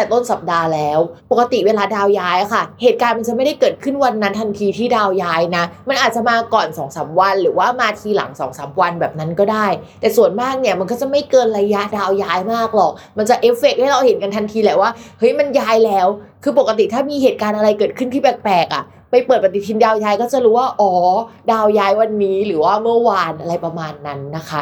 ่ต้นสัปดาห์แล้ว ปกติเวลาดาวย้ายค่ะ เหตุการณ์มันจะไม่ได้เกิดขึ้นวันนั้นทันทีที่ดาวย้ายนะ มันอาจจะมาก่อน2อสวัน หรือว่ามาทีหลัง2อสวันแบบนั้นก็ได้ แต่ส่วนมากเนี่ยมันก็จะไม่เกินระยะดาวย้ายมากหรอก มันจะเอฟเฟกให้เราเห็นกันทันทีแหละว่าเฮ้ยมันย้ายแล้ว คือปกติถ้ามีเหตุการณ์อะไรเกิดขึ้นที่แปลกๆอะไปเปิดปฏิทินดาวย้ายก็จะรู้ว่าอ๋อ ดาวย้ายวันนี้หรือว่าเมื่อวานอะไรประมาณนั้นนะคะ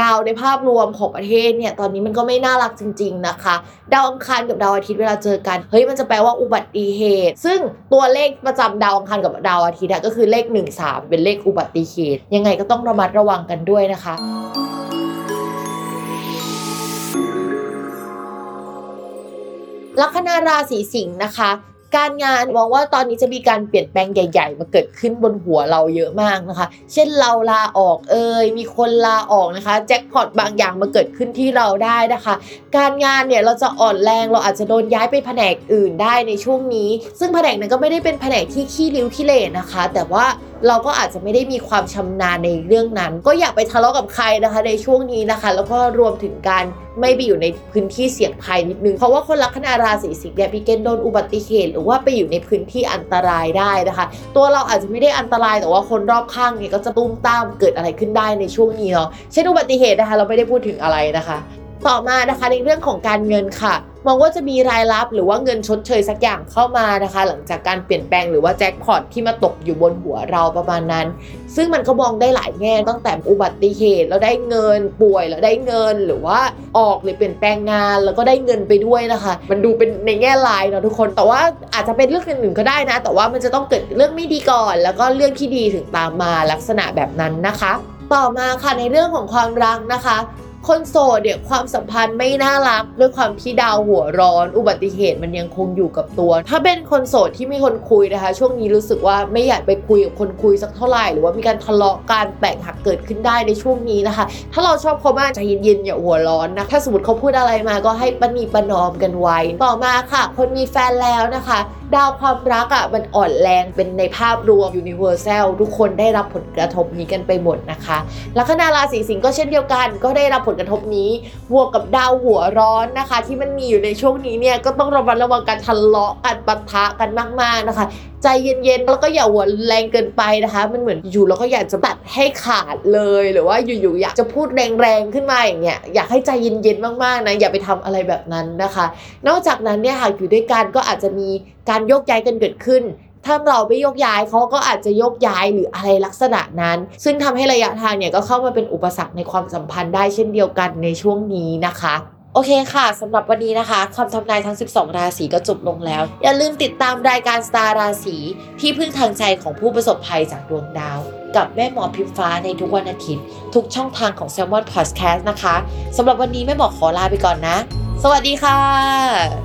ดาวในภาพรวมของประเทศเนี่ยตอนนี้มันก็ไม่น่ารักจริง ๆนะคะ ดาวอังคารกับดาวอาทิตย์เวลาเจอกันเฮ้ยมันจะแปลว่าอุบัติเหตุ ซึ่งตัวเลขประจำดาวอังคารกับดาวอาทิตย์ก็คือเลข 1 3 เป็นเลขอุบัติเหตุ ยังไงก็ต้องระมัดระวังกันด้วยนะคะลัคนาราศีสิงห์นะคะ การงานมองว่าตอนนี้จะมีการเปลี่ยนแปลงใหญ่ ๆ มาเกิดขึ้นบนหัวเราเยอะมากนะคะ เช่นเราลาออกเอ่ยมีคนลาออกนะคะแจ็คพอตบางอย่างมาเกิดขึ้นที่เราได้นะคะ การงานเนี่ยเราจะอ่อนแรงเราอาจจะโดนย้ายไปแผนกอื่นได้ในช่วงนี้ ซึ่งแผนกนั้นก็ไม่ได้เป็นแผนกที่ขี้ริ้วขี้เหร่นะคะ แต่ว่า เราก็อาจจะไม่ได้มีความชำนาญในเรื่องนั้น ก็อย่าไปทะเลาะกับใครนะคะในช่วงนี้นะคะ แล้วก็รวมถึงการไม่ไปอยู่ในพื้นที่เสี่ยงภัยนิดนึง เพราะว่าคนลัคนาราศีสิงห์เนี่ยมีเกณฑ์โดนอุบัติเหตุ หรือว่าไปอยู่ในพื้นที่อันตรายได้นะคะ ตัวเราอาจจะไม่ได้อันตรายแต่ว่าคนรอบข้างเนี่ยก็จะตุ้มตามเกิดอะไรขึ้นได้ในช่วงนี้เนาะเช่นอุบัติเหตุนะคะ เราไม่ได้พูดถึงอะไรนะคะ ต่อมานะคะในเรื่องของการเงินค่ะ มองว่าจะมีรายรับหรือว่าเงินชดเชยสักอย่างเข้ามานะคะ หลังจากการเปลี่ยนแปลงหรือว่าแจ็คพอตที่มาตกอยู่บนหัวเราประมาณนั้น ซึ่งมันก็มองได้หลายแง่ตั้งแต่อุบัติเหตุแล้วได้เงินป่วยแล้วได้เงินหรือว่าออกหรือเปลี่ยนแปลงงานแล้วก็ได้เงินไปด้วยนะคะ มันดูเป็นในแง่ลายเนาะทุกคนแต่ว่าอาจจะเป็นเรื่องอื่นๆก็ได้นะ แต่ว่ามันจะต้องเกิดเรื่องไม่ดีก่อน แล้วก็เรื่องที่ดีถึงตามมาลักษณะแบบนั้นนะคะ ต่อมาค่ะในเรื่องของความรักนะคะ คนโสดเนี่ยความสัมพันธ์ไม่น่ารัก ด้วยความที่ดาวหัวร้อน อุบัติเหตุมันยังคงอยู่กับตัว ถ้าเป็นคนโสดที่มีคนคุยนะคะ ช่วงนี้รู้สึกว่าไม่อยากไปคุยกับคนคุยสักเท่าไหร่หรือว่ามีการทะเลาะกันแตกหักเกิดขึ้นได้ในช่วงนี้นะคะ ถ้าเราชอบเขามากใจเย็นๆอย่าหัวร้อนนะถ้าสมมติเขาพูดอะไรมาก็ให้ปณีประนอมกันไว้ ต่อมาค่ะ คนมีแฟนแล้วนะคะดาวความรักอะ่ะมันอ่อนแรงเป็นในภาพรวม universal ทุกคนได้รับผลกระทบนี้กันไปหมดนะคะลัคนาราศีสิงห์ก็เช่นเดียวกัน ก็ได้รับผลกระทบนี้บวกกับดาวหัวร้อนนะคะ ที่มันมีอยู่ในช่วงนี้เนี่ยก็ต้องระมัดระวังการทะเลาะกันปะทะกันมาก ๆนะคะ ใจเย็นๆ แล้วก็อย่าหัวแรงเกินไปนะคะ มันเหมือนอยู่แล้วก็อยากจะตัดให้ขาดเลย หรือว่าอยู่ๆอยากจะพูดแรงๆขึ้นมาอย่างเงี้ยอยากให้ใจเย็นๆมากๆนะอย่าไปทำอะไรแบบนั้นนะคะ นอกจากนั้นเนี่ยหากอยู่ด้วยกันก็อาจจะมีการโยกย้ายกันเกิดขึ้นถ้าเราไม่ยกย้ายเขาก็อาจจะยกย้ายหรืออะไรลักษณะนั้น ซึ่งทำให้ระยะทางเนี่ยก็เข้ามาเป็นอุปสรรคในความสัมพันธ์ได้เช่นเดียวกันในช่วงนี้นะคะ โอเคค่ะสำหรับวันนี้นะคะคำทำนายทั้ง 12 ราศีก็จบลงแล้ว อย่าลืมติดตามรายการสตาร์ราศีที่พึ่งทางใจของผู้ประสบภัยจากดวงดาว กับแม่หมอพิมฟ้าในทุกวันอาทิตย์ ทุกช่องทางของ s ซ l m o n Podcast นะคะสำหรับวันนี้แม่หมอขอลาไปก่อนนะ สวัสดีค่ะ